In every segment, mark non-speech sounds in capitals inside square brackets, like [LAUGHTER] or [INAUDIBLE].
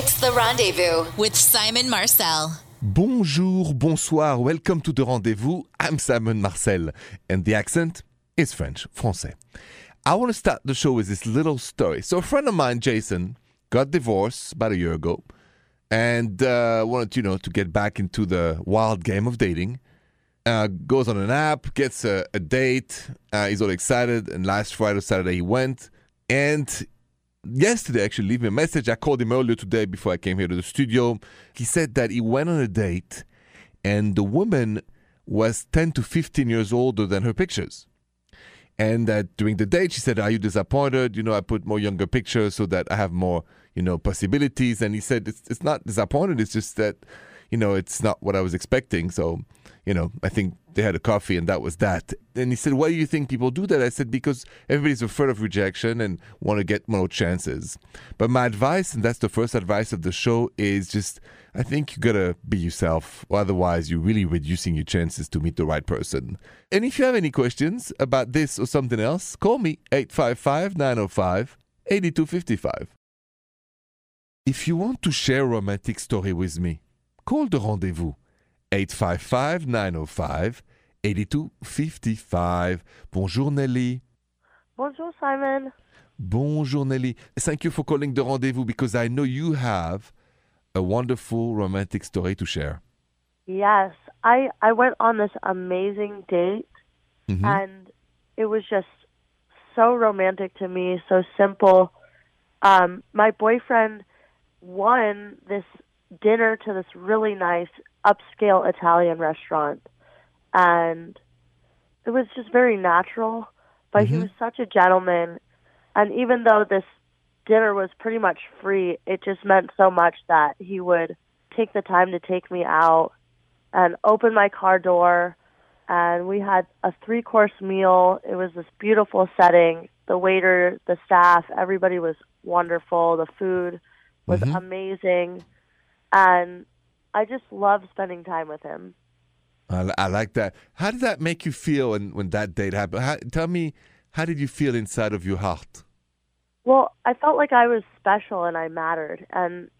It's The Rendezvous with Simon Marcel. Bonjour, bonsoir, welcome to The Rendezvous. I'm Simon Marcel, and the accent is French, français. I want to start the show with this little story. So, a friend of mine, Jason, got divorced about a year ago and uh, wanted, you know, to get back into the wild game of dating. Uh, goes on an app, gets a, a date. Uh, he's all excited, and last Friday, or Saturday, he went. And yesterday, actually, leave me a message. I called him earlier today before I came here to the studio. He said that he went on a date, and the woman was 10 to 15 years older than her pictures. And that during the date, she said, Are you disappointed? You know, I put more younger pictures so that I have more, you know, possibilities. And he said, It's, it's not disappointed. It's just that, you know, it's not what I was expecting. So, you know, I think they had a coffee and that was that. And he said, Why do you think people do that? I said, Because everybody's afraid of rejection and want to get more chances. But my advice, and that's the first advice of the show, is just I think you gotta be yourself, otherwise you're really reducing your chances to meet the right person. And if you have any questions about this or something else, call me 855 905 8255. If you want to share a romantic story with me, call the rendezvous 855 905 8255. Bonjour Nelly. Bonjour, Simon. Bonjour Nelly. Thank you for calling the rendezvous because I know you have a wonderful romantic story to share. Yes, I I went on this amazing date, Mhm. and it was just so romantic to me, so simple. Um, my boyfriend won this dinner to this really nice upscale Italian restaurant, and it was just very natural. But he Mhm. was such a gentleman, and even though this dinner was pretty much free, it just meant so much that he would take the time to take me out and open my car door. And we had a three course meal. It was this beautiful setting. The waiter, the staff, everybody was wonderful. The food was Mhm. amazing. And I just loved spending time with him. I, I like that. How did that make you feel when, when that date happened? How, tell me, how did you feel inside of your heart? Well, I felt like I was special and I mattered. And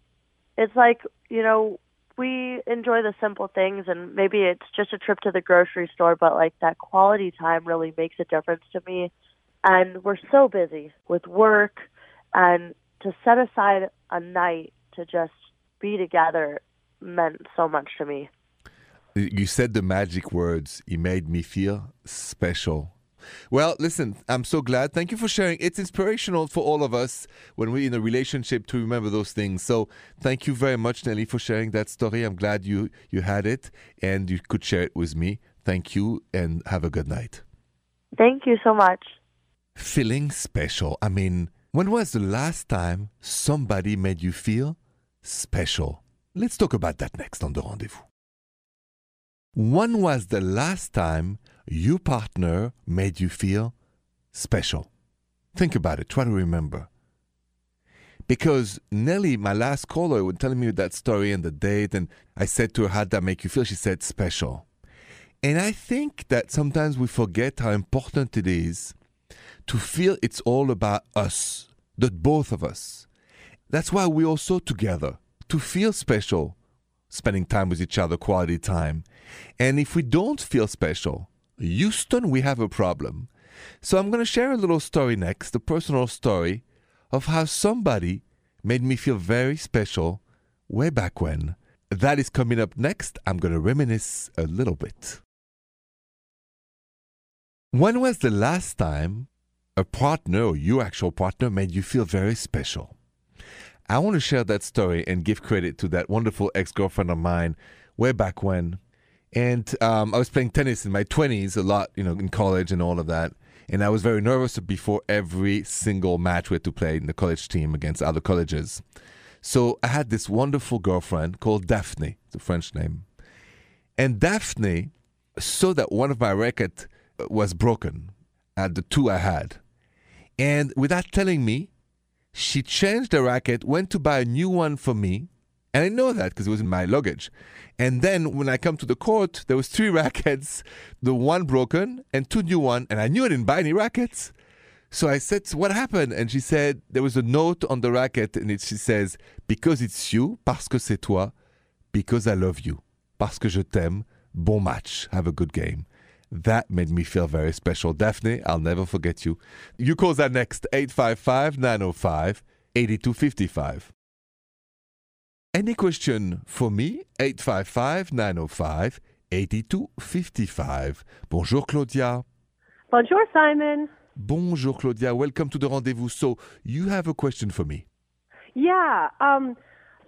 it's like, you know, we enjoy the simple things and maybe it's just a trip to the grocery store, but like that quality time really makes a difference to me. And we're so busy with work and to set aside a night to just be together meant so much to me. You said the magic words. You made me feel special. Well, listen, I'm so glad. Thank you for sharing. It's inspirational for all of us when we're in a relationship to remember those things. So, thank you very much, Nelly, for sharing that story. I'm glad you you had it and you could share it with me. Thank you and have a good night. Thank you so much. Feeling special. I mean, when was the last time somebody made you feel special? Let's talk about that next on the rendezvous. When was the last time your partner made you feel special? Think about it. Try to remember. Because Nelly, my last caller, was telling me that story and the date, and I said to her, How'd that make you feel? She said, Special. And I think that sometimes we forget how important it is to feel it's all about us, the both of us. That's why we're all so together, to feel special, spending time with each other, quality time. And if we don't feel special, Houston, we have a problem. So I'm going to share a little story next, a personal story of how somebody made me feel very special way back when. That is coming up next. I'm going to reminisce a little bit. When was the last time a partner or your actual partner made you feel very special? I want to share that story and give credit to that wonderful ex girlfriend of mine way back when. And um, I was playing tennis in my 20s a lot, you know, in college and all of that. And I was very nervous before every single match we had to play in the college team against other colleges. So I had this wonderful girlfriend called Daphne, it's a French name. And Daphne saw that one of my racket was broken, at the two I had. And without telling me, she changed the racket, went to buy a new one for me, and I know that because it was in my luggage. And then when I come to the court, there was three [LAUGHS] rackets, the one broken and two new one, and I knew I didn't buy any rackets. So I said, What happened? And she said, There was a note on the racket, and it, she says, Because it's you, parce que c'est toi, because I love you, parce que je t'aime, bon match, have a good game. That made me feel very special. Daphne, I'll never forget you. You call that next 855 905 8255. Any question for me? 855 905 8255. Bonjour, Claudia. Bonjour, Simon. Bonjour, Claudia. Welcome to the rendezvous. So, you have a question for me. Yeah. Um,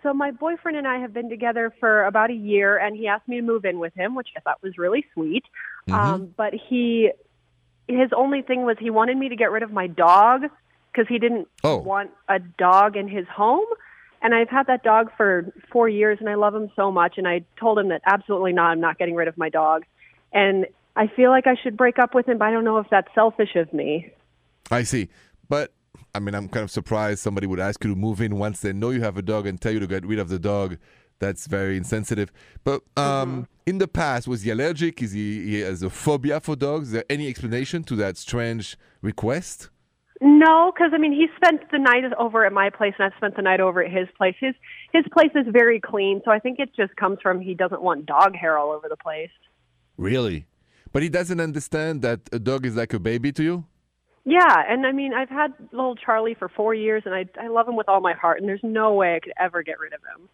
so my boyfriend and I have been together for about a year, and he asked me to move in with him, which I thought was really sweet. Um, but he, his only thing was he wanted me to get rid of my dog because he didn't Oh. want a dog in his home. And I've had that dog for four years, and I love him so much. And I told him that absolutely not, I'm not getting rid of my dog. And I feel like I should break up with him, but I don't know if that's selfish of me. I see. But I mean, I'm kind of surprised somebody would ask you to move in once they know you have a dog and tell you to get rid of the dog. That's very insensitive. But um, in the past, was he allergic? Is he, he has a phobia for dogs? Is there any explanation to that strange request? No, because I mean, he spent the night over at my place, and I've spent the night over at his place. His his place is very clean, so I think it just comes from he doesn't want dog hair all over the place. Really? But he doesn't understand that a dog is like a baby to you? Yeah, and I mean, I've had little Charlie for four years, and I I love him with all my heart, and there's no way I could ever get rid of him.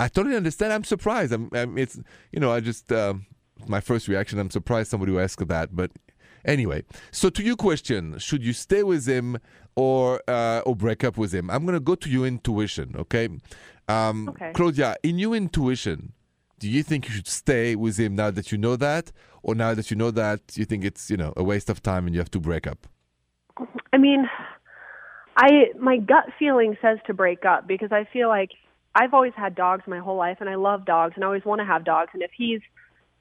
I totally understand. I'm surprised. I'm, I'm it's you know I just um, my first reaction. I'm surprised somebody would ask that. But anyway, so to your question, should you stay with him or uh, or break up with him? I'm gonna go to your intuition. Okay, um, Okay. Claudia, in your intuition, do you think you should stay with him now that you know that, or now that you know that you think it's you know a waste of time and you have to break up? I mean, I my gut feeling says to break up because I feel like I've always had dogs my whole life, and I love dogs, and I always want to have dogs. And if he's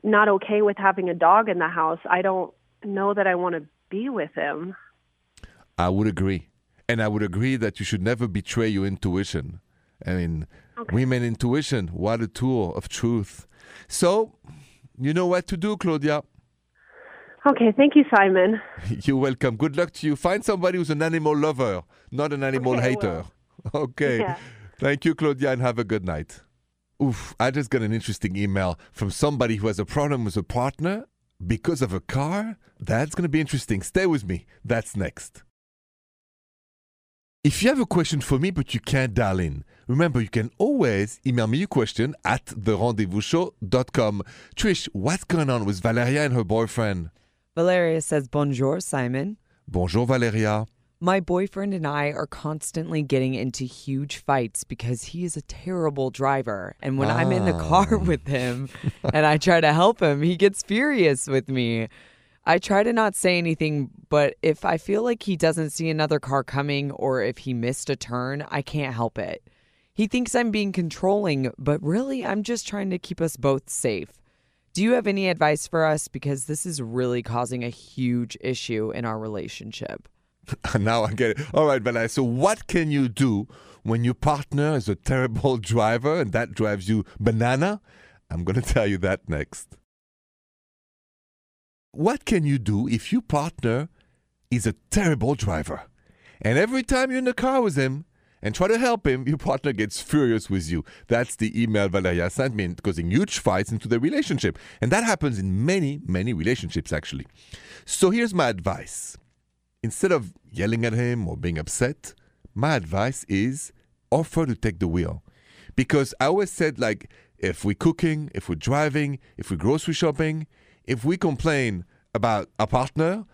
not okay with having a dog in the house, I don't know that I want to be with him. I would agree. And I would agree that you should never betray your intuition. I mean, women intuition, what a tool of truth. So, you know what to do, Claudia. Okay, thank you, Simon. [LAUGHS] You're welcome. Good luck to you. Find somebody who's an animal lover, not an animal Okay, hater. [LAUGHS] Okay. Yeah. Thank you, Claudia, and have a good night. Oof, I just got an interesting email from somebody who has a problem with a partner because of a car. That's going to be interesting. Stay with me. That's next. If you have a question for me but you can't dial in, remember you can always email me your question at therendezvousshow.com. Trish, what's going on with Valeria and her boyfriend? Valeria says, Bonjour, Simon. Bonjour, Valeria. My boyfriend and I are constantly getting into huge fights because he is a terrible driver. And when I'm in the car ah. [LAUGHS] with him and I try to help him, he gets furious with me. I try to not say anything, but if I feel like he doesn't see another car coming or if he missed a turn, I can't help it. He thinks I'm being controlling, but really, I'm just trying to keep us both safe. Do you have any advice for us? Because this is really causing a huge issue in our relationship. [LAUGHS] now I get it. All right, Valeria. So, what can you do when your partner is a terrible [LAUGHS] driver and that drives you banana? I'm going to tell you that next. What can you do if your partner is a terrible driver? And every time you're in the car with him and try to help him, your partner gets furious with you. That's the email Valeria sent me, causing huge fights into the relationship. And that happens in many, many relationships, actually. So here's my advice instead of yelling at him or being upset, my advice is offer to take the wheel. Because I always said, like, if we're cooking, if we're driving, if we're grocery shopping, if we complain about a partner,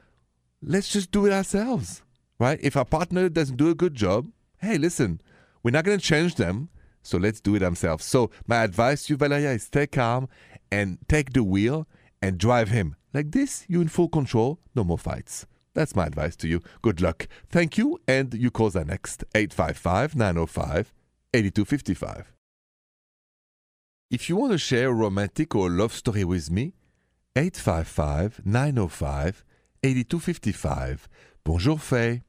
let's just do it ourselves, right? If our partner doesn't do a good job, hey, listen, we're not going to change them, so let's do it ourselves. So my advice to you, Valeria, is stay calm and take the wheel and drive him. Like this, you're in full control, no more fights. That's my advice to you. Good luck. Thank you, and you call the next 855 905 8255. If you want to share a romantic or love story with me, 855 905 8255. Bonjour, Faye.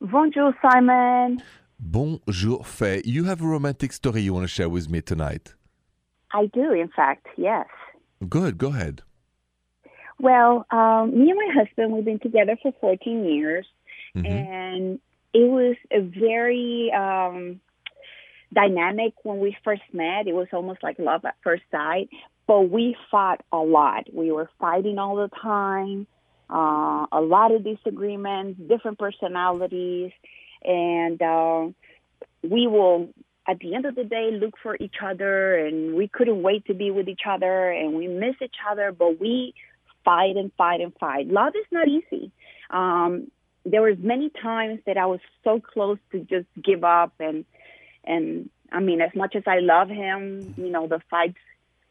Bonjour, Simon. Bonjour, Faye. You have a romantic story you want to share with me tonight. I do, in fact, yes. Good, go ahead. Well, um, me and my husband, we've been together for 14 years, and it was a very um, dynamic when we first met. It was almost like love at first sight, but we fought a lot. We were fighting all the time, uh, a lot of disagreements, different personalities, and uh, we will. At the end of the day, look for each other, and we couldn't wait to be with each other, and we miss each other, but we fight and fight and fight. Love is not easy. Um, there was many times that I was so close to just give up and and I mean as much as I love him, you know, the fights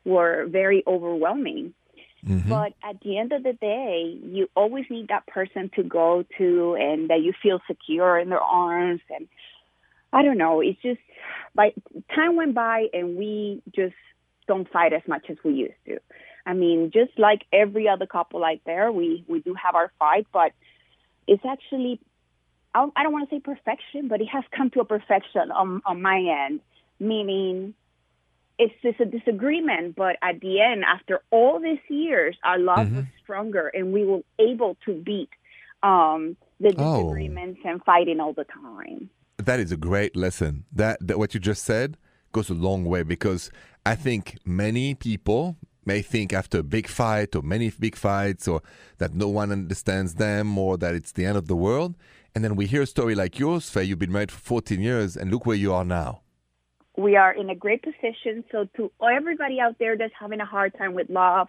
were very overwhelming. But at the end of the day, you always need that person to go to and that you feel secure in their arms and I don't know, it's just like time went by and we just don't fight as much as we used to. I mean, just like every other couple out there, we we do have our fight, but it's actually I don't want to say perfection, but it has come to a perfection on on my end, meaning it's just a disagreement, but at the end, after all these years, our love was stronger, and we were able to beat um, the Oh. disagreements and fighting all the time. That is a great lesson. That, that what you just said goes a long way because I think many people may think after a big fight or many big fights or that no one understands them or that it's the end of the world. And then we hear a story like yours, Faye. You've been married for 14 years and look where you are now. we are in a great position. So to everybody out there that's having a hard time with love,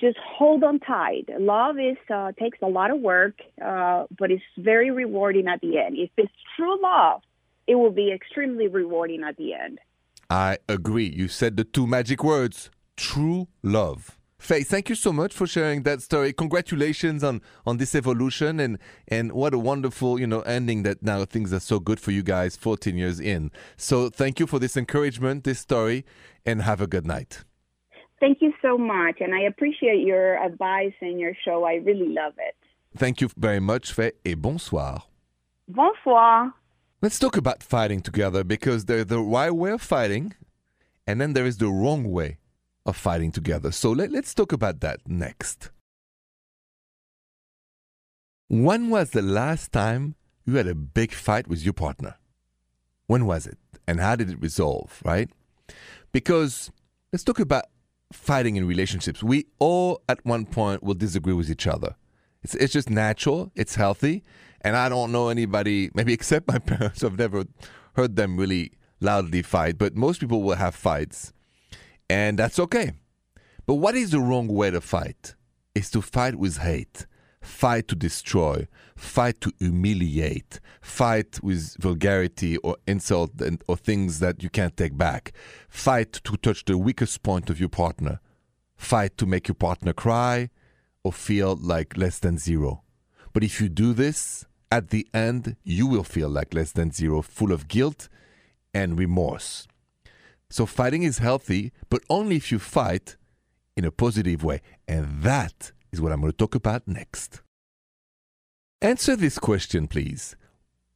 just hold on tight. Love is uh, takes a lot of work, uh, but it's very rewarding at the end. If it's true love, it will be extremely rewarding at the end. I agree. You said the two magic words true love. Faye, thank you so much for sharing that story. Congratulations on, on this evolution and, and what a wonderful, you know, ending that now things are so good for you guys 14 years in. So thank you for this encouragement, this story, and have a good night. Thank you so much, and I appreciate your advice and your show. I really love it. Thank you very much, Faye, et bonsoir. Bonsoir. Let's talk about fighting together because there's the right way of fighting, and then there is the wrong way of fighting together. So let, let's talk about that next. When was the last time you had a big fight with your partner? When was it? And how did it resolve, right? Because let's talk about fighting in relationships. We all at one point will disagree with each other. It's, it's just natural, it's healthy. And I don't know anybody, [LAUGHS] maybe except my [LAUGHS] parents, I've never heard them really loudly fight, but most people will have fights. And that's okay. But what is the wrong way to fight? Is to fight with hate, fight to destroy, fight to humiliate, fight with vulgarity or insult and, or things that you can't take back, fight to touch the weakest point of your partner, fight to make your partner cry or feel like less than zero. But if you do this, at the end, you will feel like less than zero, full of guilt and remorse. So fighting is healthy, but only if you fight in a positive way. And that is what I'm going to talk about next. Answer this question, please.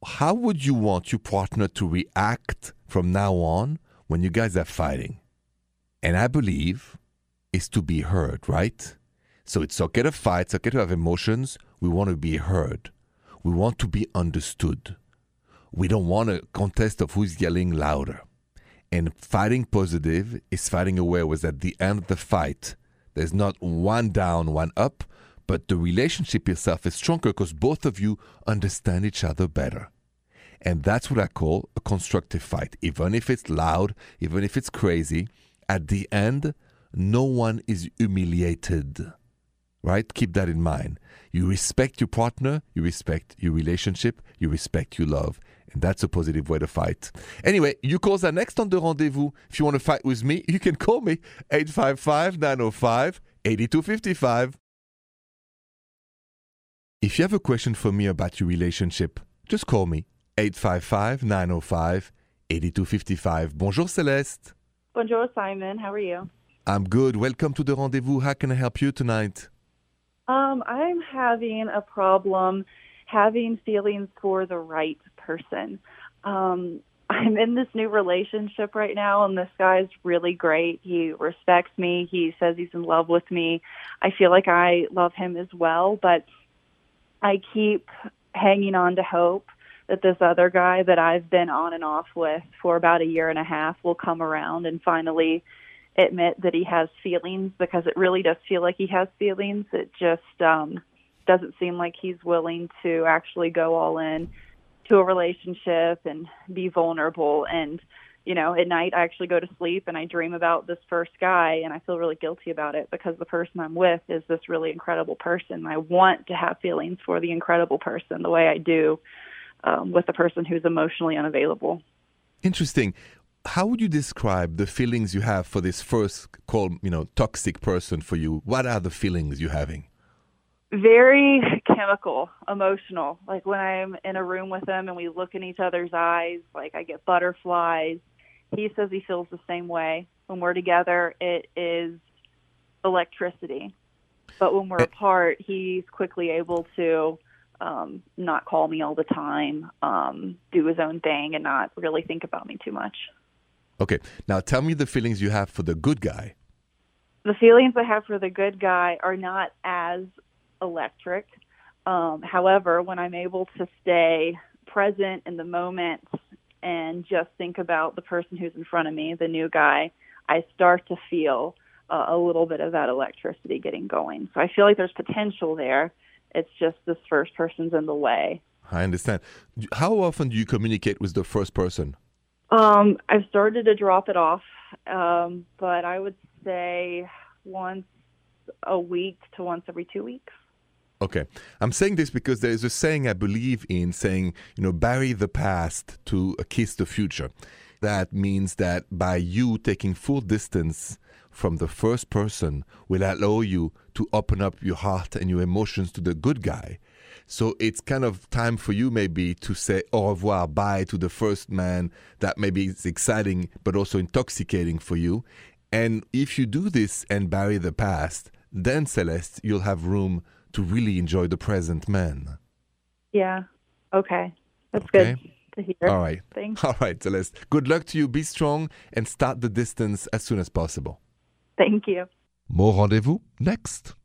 How would you want your partner to react from now on when you guys are fighting? And I believe is to be heard, right? So it's okay to fight, it's okay to have emotions. We want to be heard. We want to be understood. We don't want a contest of who's yelling louder. And fighting positive is fighting away was at the end of the fight. There's not one down, one up, but the relationship itself is stronger because both of you understand each other better. And that's what I call a constructive fight. Even if it's loud, even if it's crazy, at the end, no one is humiliated. Right? Keep that in mind. You respect your partner, you respect your relationship, you respect your love. And that's a positive way to fight. Anyway, you calls are next on the rendezvous. If you want to fight with me, you can call me 855 905 8255. If you have a question for me about your relationship, just call me 855 905 8255. Bonjour, Celeste. Bonjour, Simon. How are you? I'm good. Welcome to the rendezvous. How can I help you tonight? Um, I'm having a problem having feelings for the right person. Um, I'm in this new relationship right now, and this guy's really great. He respects me. He says he's in love with me. I feel like I love him as well, but I keep hanging on to hope that this other guy that I've been on and off with for about a year and a half will come around and finally admit that he has feelings because it really does feel like he has feelings. It just um doesn't seem like he's willing to actually go all in to a relationship and be vulnerable and you know, at night I actually go to sleep and I dream about this first guy and I feel really guilty about it because the person I'm with is this really incredible person. I want to have feelings for the incredible person the way I do um, with the person who's emotionally unavailable. Interesting. How would you describe the feelings you have for this first call you know, toxic person for you? What are the feelings you're having? Very chemical, emotional. Like when I'm in a room with him and we look in each other's eyes, like I get butterflies he says he feels the same way. When we're together, it is electricity. But when we're apart, he's quickly able to um, not call me all the time, um, do his own thing, and not really think about me too much. Okay. Now tell me the feelings you have for the good guy. The feelings I have for the good guy are not as electric. Um, however, when I'm able to stay present in the moment and just think about the person who's in front of me, the new guy, I start to feel uh, a little bit of that electricity getting going. So I feel like there's potential there. It's just this first person's in the way. I understand. How often do you communicate with the first person? Um, I've started to drop it off, um, but I would say once a week to once every two weeks. Okay. I'm saying this because there is a saying I believe in saying, you know, bury the past to kiss the future. That means that by you taking full distance from the first person will allow you to open up your heart and your emotions to the good guy. So it's kind of time for you maybe to say au revoir, bye to the first man that maybe is exciting but also intoxicating for you. And if you do this and bury the past, then Celeste, you'll have room to really enjoy the present man. Yeah. Okay. That's Okay. good to hear. All right. Thanks. All right, Celeste. Good luck to you. Be strong and start the distance as soon as possible. Thank you. More rendezvous next.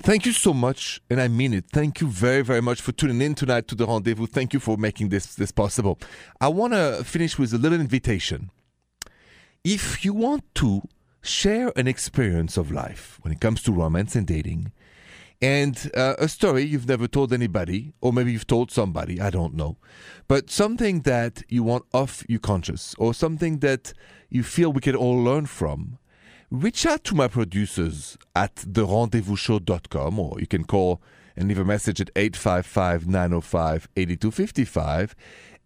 Thank you so much, and I mean it. Thank you very, very much for tuning in tonight to the rendezvous. Thank you for making this this possible. I want to finish with a little invitation. If you want to share an experience of life when it comes to romance and dating, and uh, a story you've never told anybody, or maybe you've told somebody, I don't know, but something that you want off your conscience, or something that you feel we can all learn from, reach out to my producers at therendezvousshow.com, or you can call and leave a message at 855 905 8255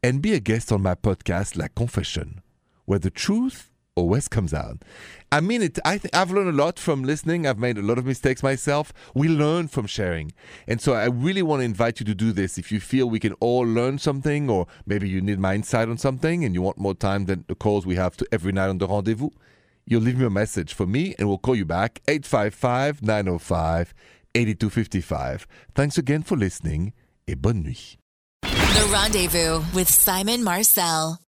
and be a guest on my podcast, La Confession, where the truth always comes out. I mean it. I th- I've learned a lot from listening. I've made a lot of mistakes myself. We learn from sharing. And so I really want to invite you to do this. If you feel we can all learn something, or maybe you need my insight on something and you want more time than the calls we have to every night on the rendezvous, you'll leave me a message for me and we'll call you back 855 905 8255. Thanks again for listening et bonne nuit. The Rendezvous with Simon Marcel.